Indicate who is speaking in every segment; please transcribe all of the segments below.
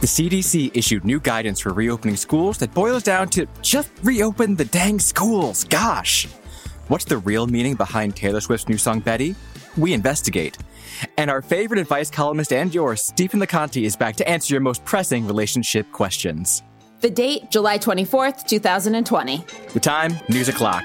Speaker 1: The CDC issued new guidance for reopening schools that boils down to just reopen the dang schools. Gosh. What's the real meaning behind Taylor Swift's new song Betty? We investigate. And our favorite advice columnist and yours, Stephen LaConte, is back to answer your most pressing relationship questions.
Speaker 2: The date, July 24th, 2020.
Speaker 1: The time, news o'clock.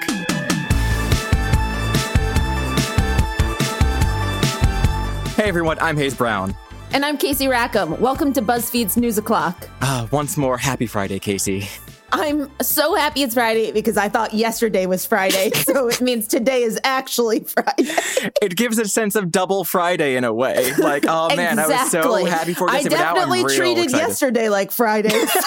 Speaker 1: Hey everyone, I'm Hayes Brown.
Speaker 2: And I'm Casey Rackham. Welcome to BuzzFeed's News O'Clock.
Speaker 1: Uh, once more, happy Friday, Casey.
Speaker 2: I'm so happy it's Friday because I thought yesterday was Friday. so it means today is actually Friday.
Speaker 1: It gives a sense of double Friday in a way. Like, oh man,
Speaker 2: exactly.
Speaker 1: I was so happy for
Speaker 2: yesterday. I definitely treated
Speaker 1: excited.
Speaker 2: yesterday like Friday. So.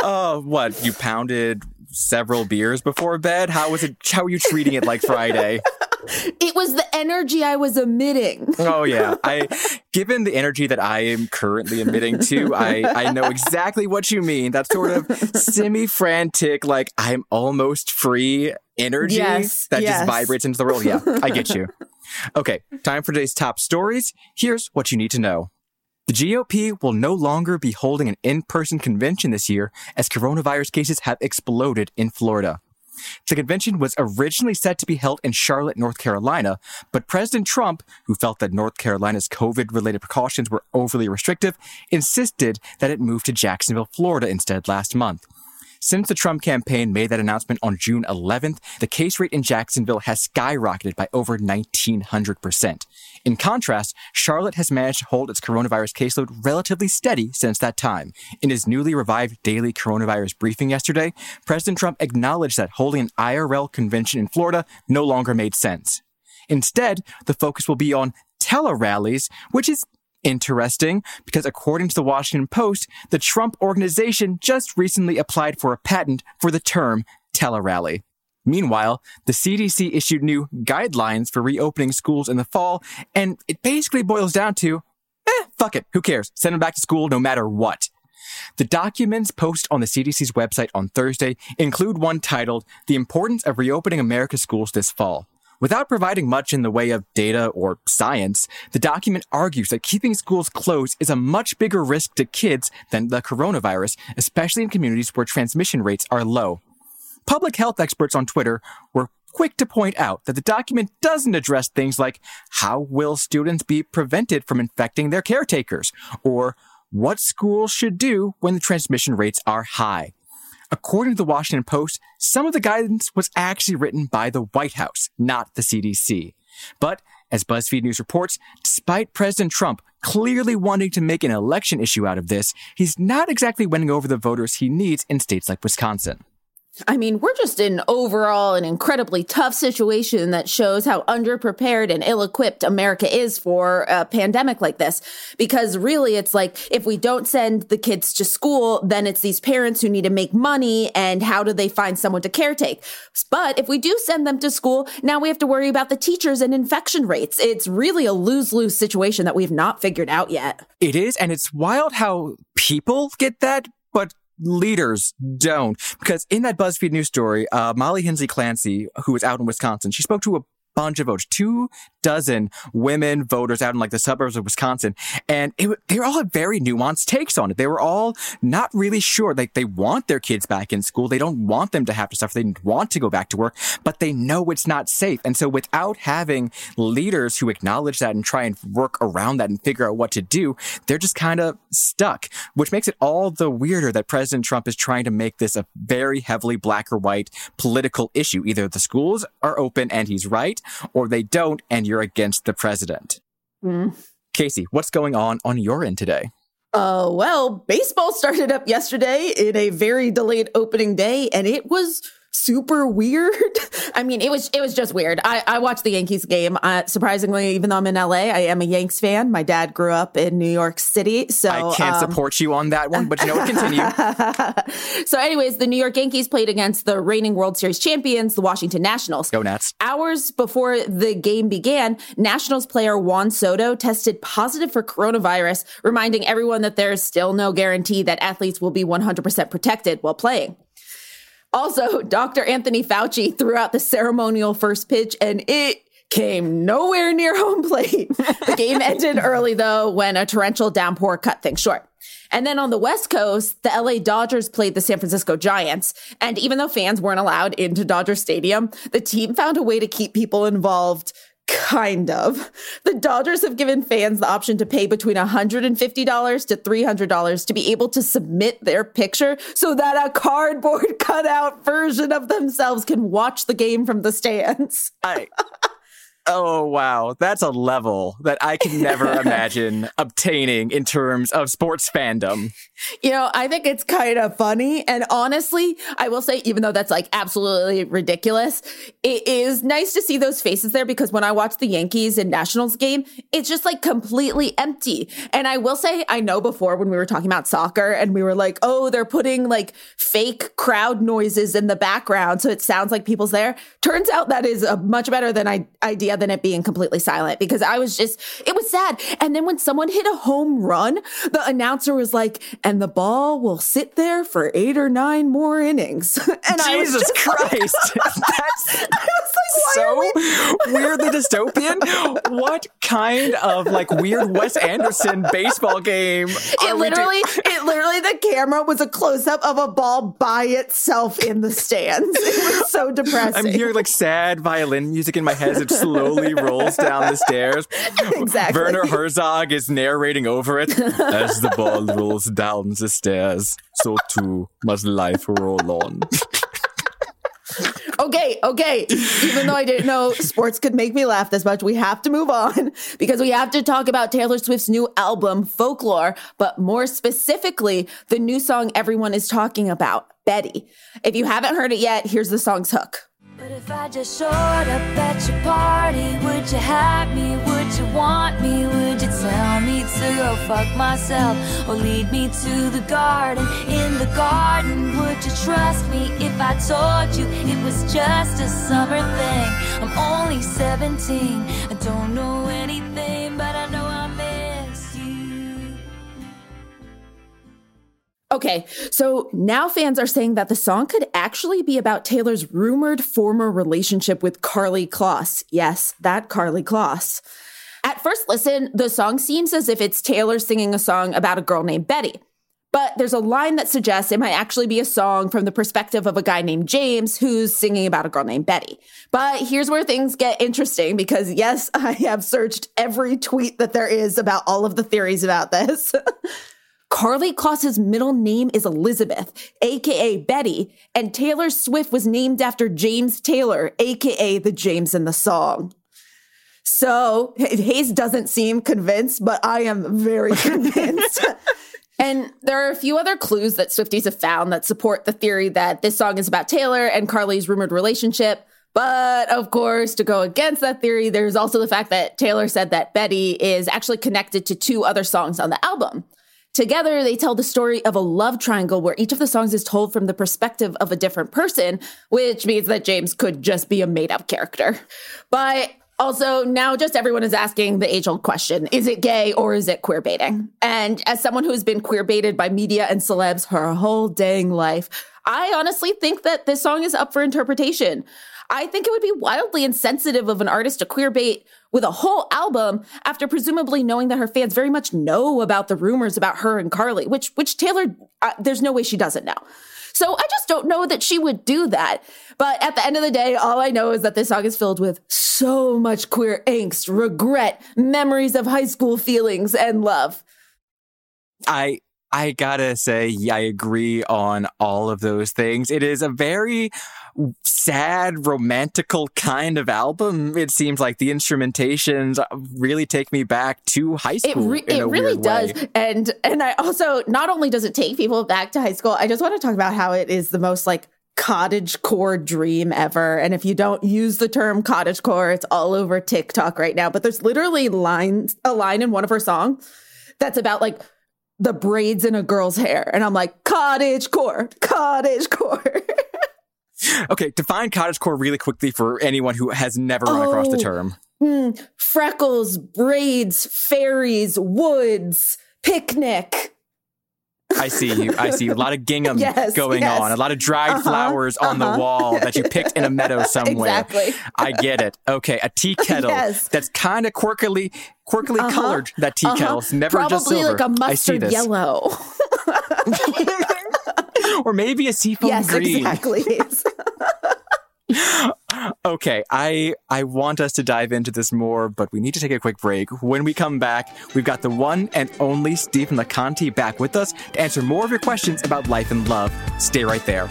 Speaker 1: uh, what? You pounded several beers before bed? How was it? How are you treating it like Friday?
Speaker 2: It was the energy I was emitting.
Speaker 1: Oh yeah. I given the energy that I am currently emitting to, I I know exactly what you mean. That sort of semi-frantic like I'm almost free energy
Speaker 2: yes,
Speaker 1: that
Speaker 2: yes.
Speaker 1: just vibrates into the world. Yeah, I get you. Okay, time for today's top stories. Here's what you need to know. The GOP will no longer be holding an in-person convention this year as coronavirus cases have exploded in Florida. The convention was originally set to be held in Charlotte, North Carolina, but President Trump, who felt that North Carolina's COVID related precautions were overly restrictive, insisted that it move to Jacksonville, Florida instead last month. Since the Trump campaign made that announcement on June 11th, the case rate in Jacksonville has skyrocketed by over 1900%. In contrast, Charlotte has managed to hold its coronavirus caseload relatively steady since that time. In his newly revived daily coronavirus briefing yesterday, President Trump acknowledged that holding an IRL convention in Florida no longer made sense. Instead, the focus will be on tele rallies, which is interesting because according to the Washington Post, the Trump organization just recently applied for a patent for the term telerally. Meanwhile, the CDC issued new guidelines for reopening schools in the fall, and it basically boils down to, eh, fuck it, who cares? Send them back to school no matter what. The documents posted on the CDC's website on Thursday include one titled The Importance of Reopening America's Schools This Fall. Without providing much in the way of data or science, the document argues that keeping schools closed is a much bigger risk to kids than the coronavirus, especially in communities where transmission rates are low. Public health experts on Twitter were quick to point out that the document doesn't address things like how will students be prevented from infecting their caretakers or what schools should do when the transmission rates are high. According to the Washington Post, some of the guidance was actually written by the White House, not the CDC. But as BuzzFeed News reports, despite President Trump clearly wanting to make an election issue out of this, he's not exactly winning over the voters he needs in states like Wisconsin.
Speaker 2: I mean, we're just in overall an incredibly tough situation that shows how underprepared and ill equipped America is for a pandemic like this. Because really, it's like if we don't send the kids to school, then it's these parents who need to make money and how do they find someone to caretake? But if we do send them to school, now we have to worry about the teachers and infection rates. It's really a lose lose situation that we've not figured out yet.
Speaker 1: It is. And it's wild how people get that, but leaders don't. Because in that BuzzFeed news story, uh, Molly Hensley Clancy, who was out in Wisconsin, she spoke to a bunch of voters, two dozen women voters out in like the suburbs of Wisconsin. And it, they all had very nuanced takes on it. They were all not really sure. Like they want their kids back in school. They don't want them to have to suffer. They want to go back to work, but they know it's not safe. And so without having leaders who acknowledge that and try and work around that and figure out what to do, they're just kind of stuck, which makes it all the weirder that President Trump is trying to make this a very heavily black or white political issue. Either the schools are open and he's right, or they don't and you're against the president.
Speaker 2: Mm.
Speaker 1: Casey, what's going on on your end today?
Speaker 2: Uh, well, baseball started up yesterday in a very delayed opening day, and it was super weird. I mean, it was it was just weird. I, I watched the Yankees game. Uh, surprisingly, even though I'm in LA, I am a Yanks fan. My dad grew up in New York City, so
Speaker 1: I can't
Speaker 2: um,
Speaker 1: support you on that one. But you know, what? continue.
Speaker 2: so, anyways, the New York Yankees played against the reigning World Series champions, the Washington Nationals.
Speaker 1: Go Nats!
Speaker 2: Hours before the game began, Nationals player Juan Soto tested positive for coronavirus, reminding everyone that there is still no guarantee that athletes will be 100% protected while playing. Also, Dr. Anthony Fauci threw out the ceremonial first pitch and it came nowhere near home plate. the game ended early, though, when a torrential downpour cut things short. And then on the West Coast, the LA Dodgers played the San Francisco Giants. And even though fans weren't allowed into Dodger Stadium, the team found a way to keep people involved. Kind of. The Dodgers have given fans the option to pay between $150 to $300 to be able to submit their picture so that a cardboard cutout version of themselves can watch the game from the stands.
Speaker 1: I Oh, wow. That's a level that I can never imagine obtaining in terms of sports fandom.
Speaker 2: You know, I think it's kind of funny. And honestly, I will say, even though that's like absolutely ridiculous, it is nice to see those faces there because when I watch the Yankees and Nationals game, it's just like completely empty. And I will say, I know before when we were talking about soccer and we were like, oh, they're putting like fake crowd noises in the background. So it sounds like people's there. Turns out that is a much better than I idea idea than it being completely silent because I was just, it was sad. And then when someone hit a home run, the announcer was like, and the ball will sit there for eight or nine more innings. And
Speaker 1: Jesus Christ.
Speaker 2: Like,
Speaker 1: That's like, so we- weirdly dystopian. What kind of like weird Wes Anderson baseball game?
Speaker 2: It literally, it literally, the camera was a close up of a ball by itself in the stands. It was so depressing.
Speaker 1: I'm hearing like sad violin music in my head as it slowly rolls down the stairs.
Speaker 2: Exactly.
Speaker 1: Werner Herzog is narrating over it. As the ball rolls down the stairs, so too must life roll on.
Speaker 2: okay, okay. Even though I didn't know sports could make me laugh this much, we have to move on because we have to talk about Taylor Swift's new album, Folklore, but more specifically, the new song everyone is talking about, Betty. If you haven't heard it yet, here's the song's hook.
Speaker 3: But if I just showed up at your party, would you have me? Would you want me? Would you tell me to go fuck myself? Or lead me to the garden? In the garden, would you trust me if I told you it was just a summer thing? I'm only 17, I don't know anything,
Speaker 2: Okay, so now fans are saying that the song could actually be about Taylor's rumored former relationship with Karlie Kloss. Yes, that Karlie Kloss. At first listen, the song seems as if it's Taylor singing a song about a girl named Betty. But there's a line that suggests it might actually be a song from the perspective of a guy named James who's singing about a girl named Betty. But here's where things get interesting because yes, I have searched every tweet that there is about all of the theories about this. Karlie Kloss's middle name is Elizabeth, aka Betty, and Taylor Swift was named after James Taylor, aka the James in the song. So Hayes doesn't seem convinced, but I am very convinced. and there are a few other clues that Swifties have found that support the theory that this song is about Taylor and Karlie's rumored relationship. But of course, to go against that theory, there's also the fact that Taylor said that Betty is actually connected to two other songs on the album. Together, they tell the story of a love triangle where each of the songs is told from the perspective of a different person, which means that James could just be a made up character. But also, now just everyone is asking the age old question is it gay or is it queer baiting? And as someone who's been queer baited by media and celebs her whole dang life, I honestly think that this song is up for interpretation. I think it would be wildly insensitive of an artist to queer bait with a whole album after presumably knowing that her fans very much know about the rumors about her and Karlie, which which Taylor uh, there's no way she doesn't know. So I just don't know that she would do that. But at the end of the day, all I know is that this song is filled with so much queer angst, regret, memories of high school feelings, and love.
Speaker 1: I I gotta say, I agree on all of those things. It is a very sad, romantical kind of album. It seems like the instrumentations really take me back to high school.
Speaker 2: It, re- it really does,
Speaker 1: way.
Speaker 2: and and I also not only does it take people back to high school. I just want to talk about how it is the most like cottage core dream ever. And if you don't use the term cottage core, it's all over TikTok right now. But there's literally lines a line in one of her songs that's about like the braids in a girl's hair. And I'm like, cottage core, cottage core.
Speaker 1: okay, define cottage core really quickly for anyone who has never run oh, across the term.
Speaker 2: Mm, freckles, braids, fairies, woods, picnic.
Speaker 1: I see you. I see you. A lot of gingham
Speaker 2: Yes,
Speaker 1: going
Speaker 2: yes.
Speaker 1: on. A lot of dried uh-huh, flowers on the uh-huh. wall that you picked in a meadow somewhere.
Speaker 2: Exactly.
Speaker 1: I get it. Okay, a tea kettle
Speaker 2: Yes.
Speaker 1: that's kind of quirkily, quirkily uh-huh, colored. That tea kettle. Never
Speaker 2: Probably
Speaker 1: just silver.
Speaker 2: like a
Speaker 1: I see
Speaker 2: mustard
Speaker 1: this.
Speaker 2: yellow.
Speaker 1: or maybe a seafoam
Speaker 2: yes,
Speaker 1: green.
Speaker 2: exactly.
Speaker 1: Okay, I I want us to dive into this more, but we need to take a quick break. When we come back, we've got the one and only Stephen LaConte back with us to answer more of your questions about life and love. Stay right there.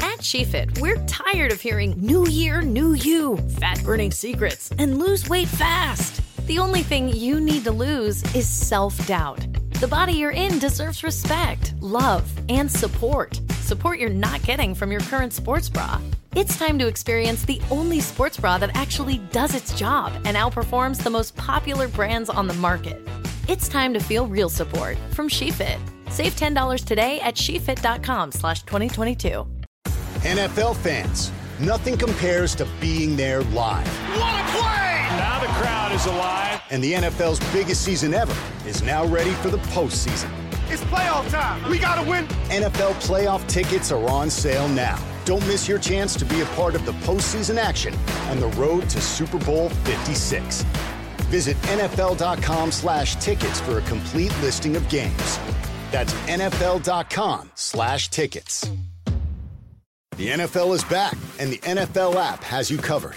Speaker 4: At SheFit, we're tired of hearing new year, new you, fat burning secrets, and lose weight fast. The only thing you need to lose is self doubt. The body you're in deserves respect, love, and support. Support you're not getting from your current sports bra. It's time to experience the only sports bra that actually does its job and outperforms the most popular brands on the market. It's time to feel real support from SheFit. Save $10 today at shefit.com slash 2022.
Speaker 5: NFL fans, nothing compares to being there live.
Speaker 6: What a play! Now the crowd is alive.
Speaker 5: And the NFL's biggest season ever is now ready for the postseason.
Speaker 6: It's playoff time. We gotta win.
Speaker 5: NFL playoff tickets are on sale now. Don't miss your chance to be a part of the postseason action on the road to Super Bowl 56. Visit NFL.com slash tickets for a complete listing of games. That's NFL.com slash tickets. The NFL is back, and the NFL app has you covered.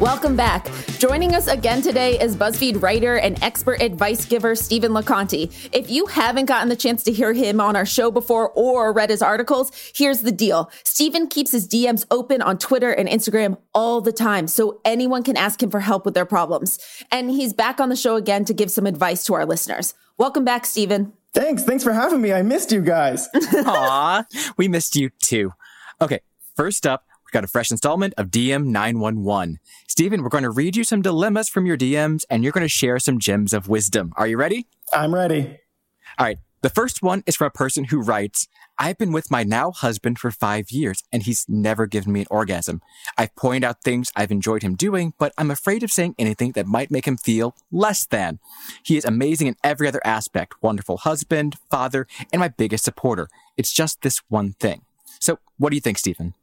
Speaker 2: Welcome back. Joining us again today is BuzzFeed writer and expert advice giver Stephen LaConte. If you haven't gotten the chance to hear him on our show before or read his articles, here's the deal. Stephen keeps his DMs open on Twitter and Instagram all the time, so anyone can ask him for help with their problems. And he's back on the show again to give some advice to our listeners. Welcome back, Stephen.
Speaker 7: Thanks. Thanks for having me. I missed you guys.
Speaker 1: Aw, we missed you too. Okay, first up, we got a fresh installment of DM 911. Stephen, we're going to read you some dilemmas from your DMs and you're going to share some gems of wisdom. Are you ready?
Speaker 7: I'm ready.
Speaker 1: All right. The first one is from a person who writes, I've been with my now husband for five years and he's never given me an orgasm. I've pointed out things I've enjoyed him doing, but I'm afraid of saying anything that might make him feel less than. He is amazing in every other aspect, wonderful husband, father, and my biggest supporter. It's just this one thing. So what do you think, Stephen?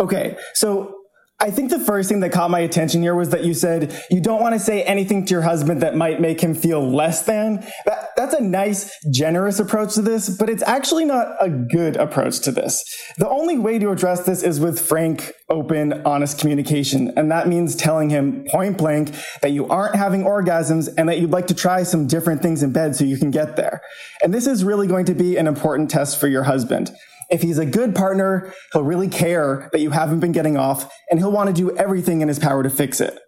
Speaker 7: Okay. So I think the first thing that caught my attention here was that you said you don't want to say anything to your husband that might make him feel less than. That, that's a nice, generous approach to this, but it's actually not a good approach to this. The only way to address this is with frank, open, honest communication. And that means telling him point blank that you aren't having orgasms and that you'd like to try some different things in bed so you can get there. And this is really going to be an important test for your husband. If he's a good partner, he'll really care that you haven't been getting off and he'll want to do everything in his power to fix it.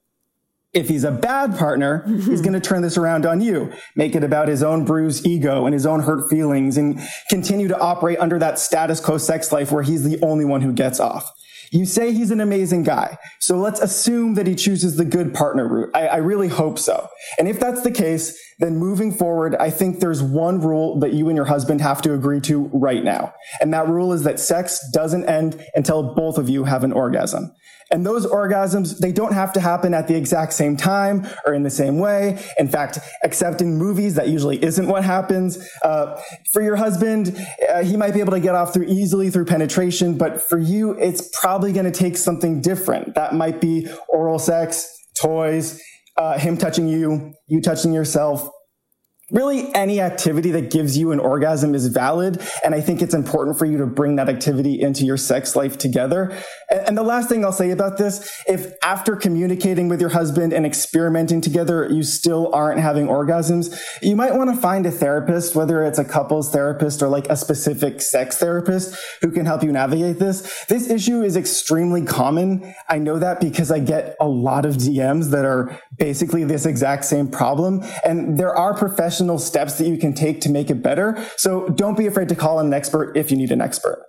Speaker 7: If he's a bad partner, he's going to turn this around on you, make it about his own bruised ego and his own hurt feelings and continue to operate under that status quo sex life where he's the only one who gets off. You say he's an amazing guy. So let's assume that he chooses the good partner route. I, I, really hope so. And if that's the case, then moving forward, I think there's one rule that you and your husband have to agree to right now. And that rule is that sex doesn't end until both of you have an orgasm. And those orgasms, they don't have to happen at the exact same time or in the same way. In fact, except in movies, that usually isn't what happens. Uh, for your husband, uh, he might be able to get off through easily through penetration, but for you, it's probably going to take something different. That might be oral sex, toys, uh, him touching you, you touching yourself. Really any activity that gives you an orgasm is valid. And I think it's important for you to bring that activity into your sex life together. And, the last thing I'll say about this, if after communicating with your husband and experimenting together, you still aren't having orgasms, you might want to find a therapist, whether it's a couples therapist or like a specific sex therapist who can help you navigate this. This issue is extremely common. I know that because I get a lot of DMs that are basically this exact same problem. And there are professional steps that you can take to make it better. So don't be afraid to call an expert if you need an expert.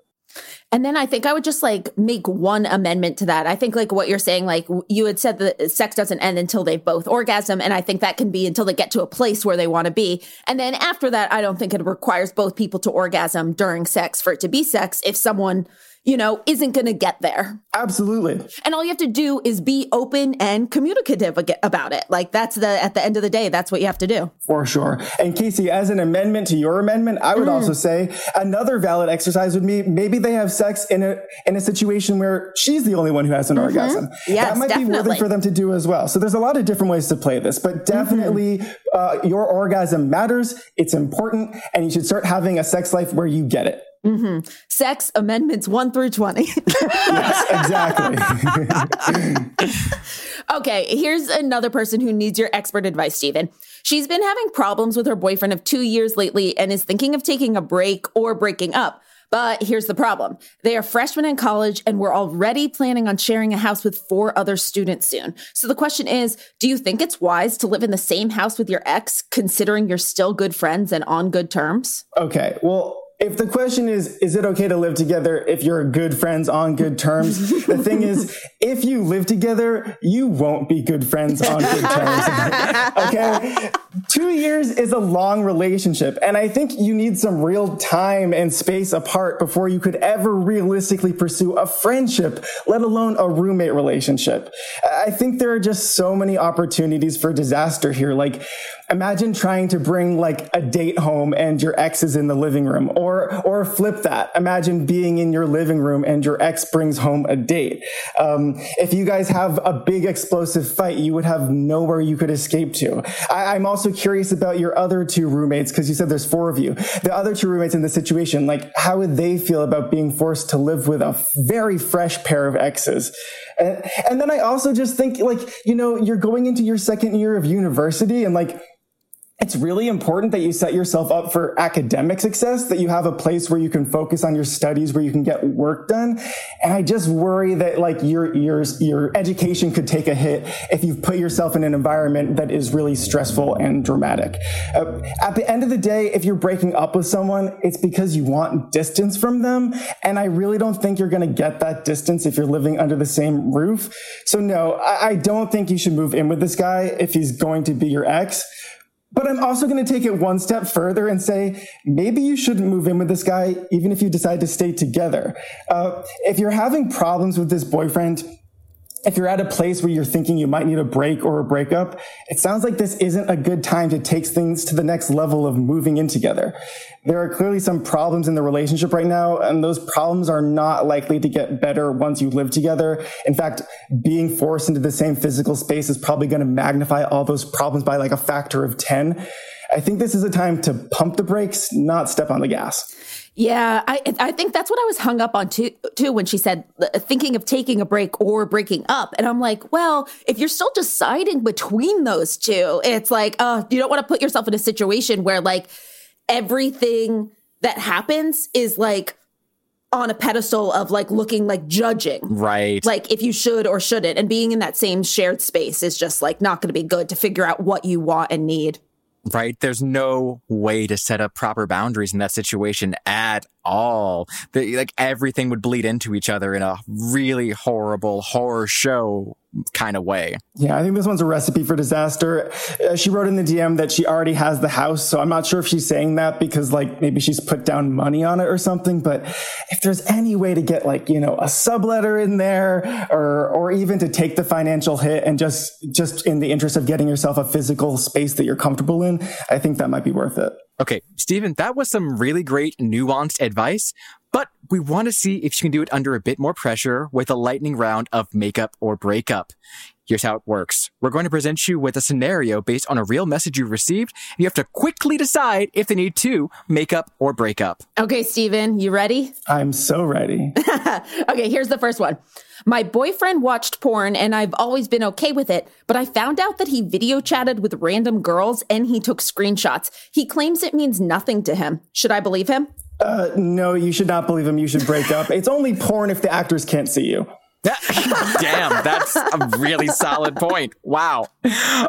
Speaker 2: And then I think I would just like make one amendment to that. I think like what you're saying, like you had said that sex doesn't end until they both orgasm. And I think that can be until they get to a place where they want to be. And then after that, I don't think it requires both people to orgasm during sex for it to be sex. If someone you know, isn't going to get there.
Speaker 7: Absolutely.
Speaker 2: And all you have to do is be open and communicative about it. Like that's the, at the end of the day, that's what you have to do.
Speaker 7: For sure. And Casey, as an amendment to your amendment, I would mm. also say another valid exercise would be maybe they have sex in a, in a situation where she's the only one who has an mm-hmm. orgasm.
Speaker 2: Yes,
Speaker 7: that might
Speaker 2: definitely.
Speaker 7: be worthy for them to do as well. So there's a lot of different ways to play this, but definitely mm-hmm. uh, your orgasm matters. It's important and you should start having a sex life where you get it.
Speaker 2: Mm-hmm. Sex amendments one through 20.
Speaker 7: yes, exactly.
Speaker 2: okay, here's another person who needs your expert advice, Stephen. She's been having problems with her boyfriend of two years lately and is thinking of taking a break or breaking up. But here's the problem. They are freshmen in college and we're already planning on sharing a house with four other students soon. So the question is, do you think it's wise to live in the same house with your ex, considering you're still good friends and on good terms?
Speaker 7: Okay. Well, if the question is, is it okay to live together if you're good friends on good terms? the thing is, if you live together, you won't be good friends on good terms. okay? Two years is a long relationship. And I think you need some real time and space apart before you could ever realistically pursue a friendship, let alone a roommate relationship. I think there are just so many opportunities for disaster here. Like, imagine trying to bring like a date home and your ex is in the living room or or flip that. Imagine being in your living room and your ex brings home a date. Um, if you guys have a big explosive fight you would have nowhere you could escape to. I, i'm also curious about your other two roommates because you said there's four of you. The other two roommates in the situation like how would they feel about being forced to live with a very fresh pair of exes? And, and then i also just think like you know you're going into your second year of university and like it's really important that you set yourself up for academic success, that you have a place where you can focus on your studies, where you can get work done. And I just worry that like your, your, your education could take a hit if you've put yourself in an environment that is really stressful and dramatic. Uh, at the end of the day, if you're breaking up with someone, it's because you want distance from them. And I really don't think you're going to get that distance if you're living under the same roof. So no, I, I don't think you should move in with this guy if he's going to be your ex. But I'm also going to take it one step further and say maybe you shouldn't move in with this guy, even if you decide to stay together. Uh, if you're having problems with this boyfriend, if you're at a place where you're thinking you might need a break or a breakup, it sounds like this isn't a good time to take things to the next level of moving in together. There are clearly some problems in the relationship right now, and those problems are not likely to get better once you live together. In fact, being forced into the same physical space is probably going to magnify all those problems by like a factor of 10. I think this is a time to pump the brakes, not step on the gas.
Speaker 2: Yeah, I I think that's what I was hung up on too, too when she said thinking of taking a break or breaking up. And I'm like, well, if you're still deciding between those two, it's like, uh, you don't want to put yourself in a situation where like everything that happens is like on a pedestal of like looking like judging.
Speaker 1: Right.
Speaker 2: Like if you should or shouldn't. And being in that same shared space is just like not going to be good to figure out what you want and need
Speaker 1: right? There's no way to set up proper boundaries in that situation at all. The, like everything would bleed into each other in a really horrible horror show kind of way.
Speaker 7: Yeah, I think this one's a recipe for disaster. Uh, she wrote in the DM that she already has the house, so I'm not sure if she's saying that because like maybe she's put down money on it or something, but if there's any way to get like, you know, a subletter in there or or even to take the financial hit and just just in the interest of getting yourself a physical space that you're comfortable in, I think that might be worth it.
Speaker 1: Okay, Stephen, that was some really great nuanced advice, but we want to see if you can do it under a bit more pressure with a lightning round of makeup or breakup. Here's how it works. We're going to present you with a scenario based on a real message you received. And you have to quickly decide if they need to make up or break up.
Speaker 2: Okay, Stephen, you ready?
Speaker 7: I'm so ready.
Speaker 2: okay, here's the first one. My boyfriend watched porn and I've always been okay with it, but I found out that he video chatted with random girls and he took screenshots. He claims it means nothing to him. Should I believe him?
Speaker 7: Uh, no, you should not believe him. You should break up. It's only porn if the actors can't see you.
Speaker 1: Damn, that's a really solid point. Wow.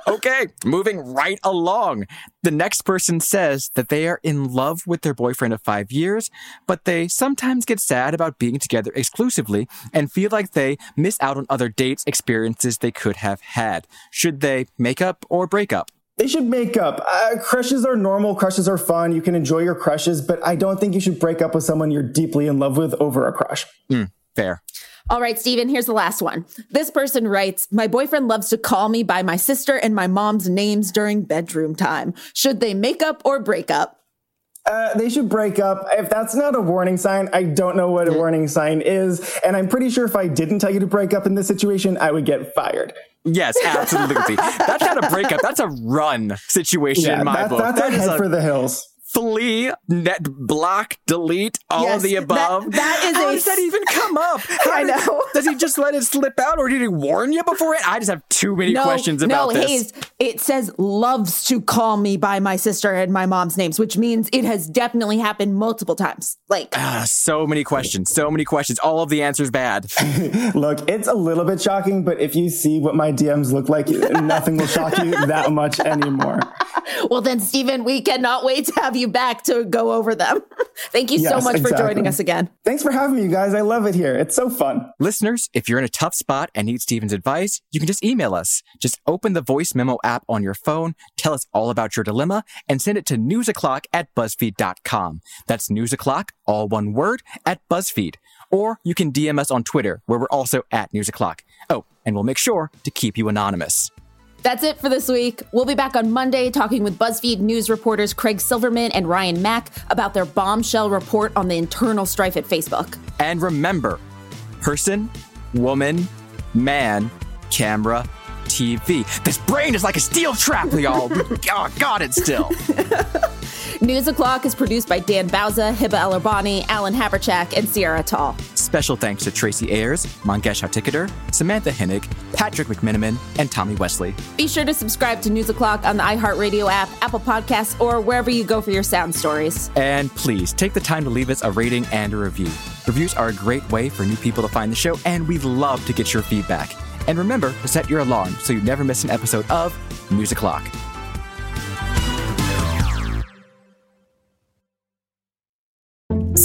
Speaker 1: Okay, moving right along. The next person says that they are in love with their boyfriend of five years, but they sometimes get sad about being together exclusively and feel like they miss out on other dates, experiences they could have had. Should they make up or break up?
Speaker 7: They should make up. Uh, crushes are normal. Crushes are fun. You can enjoy your crushes, but I don't think you should break up with someone you're deeply in love with over a crush.
Speaker 1: Mm, fair.
Speaker 2: All right, Stephen, here's the last one. This person writes My boyfriend loves to call me by my sister and my mom's names during bedroom time. Should they make up or break up?
Speaker 7: Uh, they should break up. If that's not a warning sign, I don't know what a warning sign is. And I'm pretty sure if I didn't tell you to break up in this situation, I would get fired.
Speaker 1: Yes, absolutely. that's not a breakup. That's a run situation
Speaker 7: yeah,
Speaker 1: in my
Speaker 7: that,
Speaker 1: book.
Speaker 7: That's
Speaker 1: that
Speaker 7: a
Speaker 1: is
Speaker 7: head
Speaker 1: a
Speaker 7: for the hills.
Speaker 1: Flee, net, block, delete, all
Speaker 2: Yes,
Speaker 1: of the
Speaker 2: that-
Speaker 1: above.
Speaker 2: that is
Speaker 1: How
Speaker 2: a
Speaker 1: does that even come up? How
Speaker 2: I know.
Speaker 1: Does he just let it slip out, or did he warn you before it? I just have too many questions about
Speaker 2: no,
Speaker 1: this.
Speaker 2: Hayes, it says loves to call me by my sister and my mom's names, which means it has definitely happened multiple times. Like,
Speaker 1: Ah, so many questions, so many questions. All of the answers bad.
Speaker 7: Look, it's a little bit shocking, but if you see what my DMs look like, nothing will shock you that much anymore.
Speaker 2: well, then, Stephen, we cannot wait to have you back to go over them. Thank you so
Speaker 7: Yes,
Speaker 2: much for joining us again.
Speaker 7: Thanks for having me, you guys. I love it here. It's so fun.
Speaker 1: Listeners, if you're in a tough spot and need Stephen's advice, you can just email us. Just open the voice memo app on your phone, tell us all about your dilemma, and send it to newsoclock at buzzfeed.com. That's newsoclock, all one word, at BuzzFeed. Or you can DM us on Twitter, where we're also at newsoclock. Oh, and we'll make sure to keep you anonymous.
Speaker 2: That's it for this week. We'll be back on Monday talking with BuzzFeed news reporters Craig Silverman and Ryan Mac about their bombshell report on the internal strife at Facebook.
Speaker 1: And remember, person, woman, man, camera, TV. This brain is like a steel trap, y'all. oh, got it still.
Speaker 2: News O'Clock is produced by Dan Bauza, Hiba El-Arbani, Alan Haberchak, and Sierra Tall.
Speaker 1: Special thanks to Tracy Ayers, Mangesh Hattikudur, Samantha Hennig, Patrick McMiniman, and Tommy Wesley.
Speaker 2: Be sure to subscribe to News O'Clock on the iHeartRadio app, Apple Podcasts, or wherever you go for your sound stories.
Speaker 1: And please take the time to leave us a rating and a review. Reviews are a great way for new people to find the show, and we'd love to get your feedback. And remember to set your alarm so you never miss an episode of News O'Clock.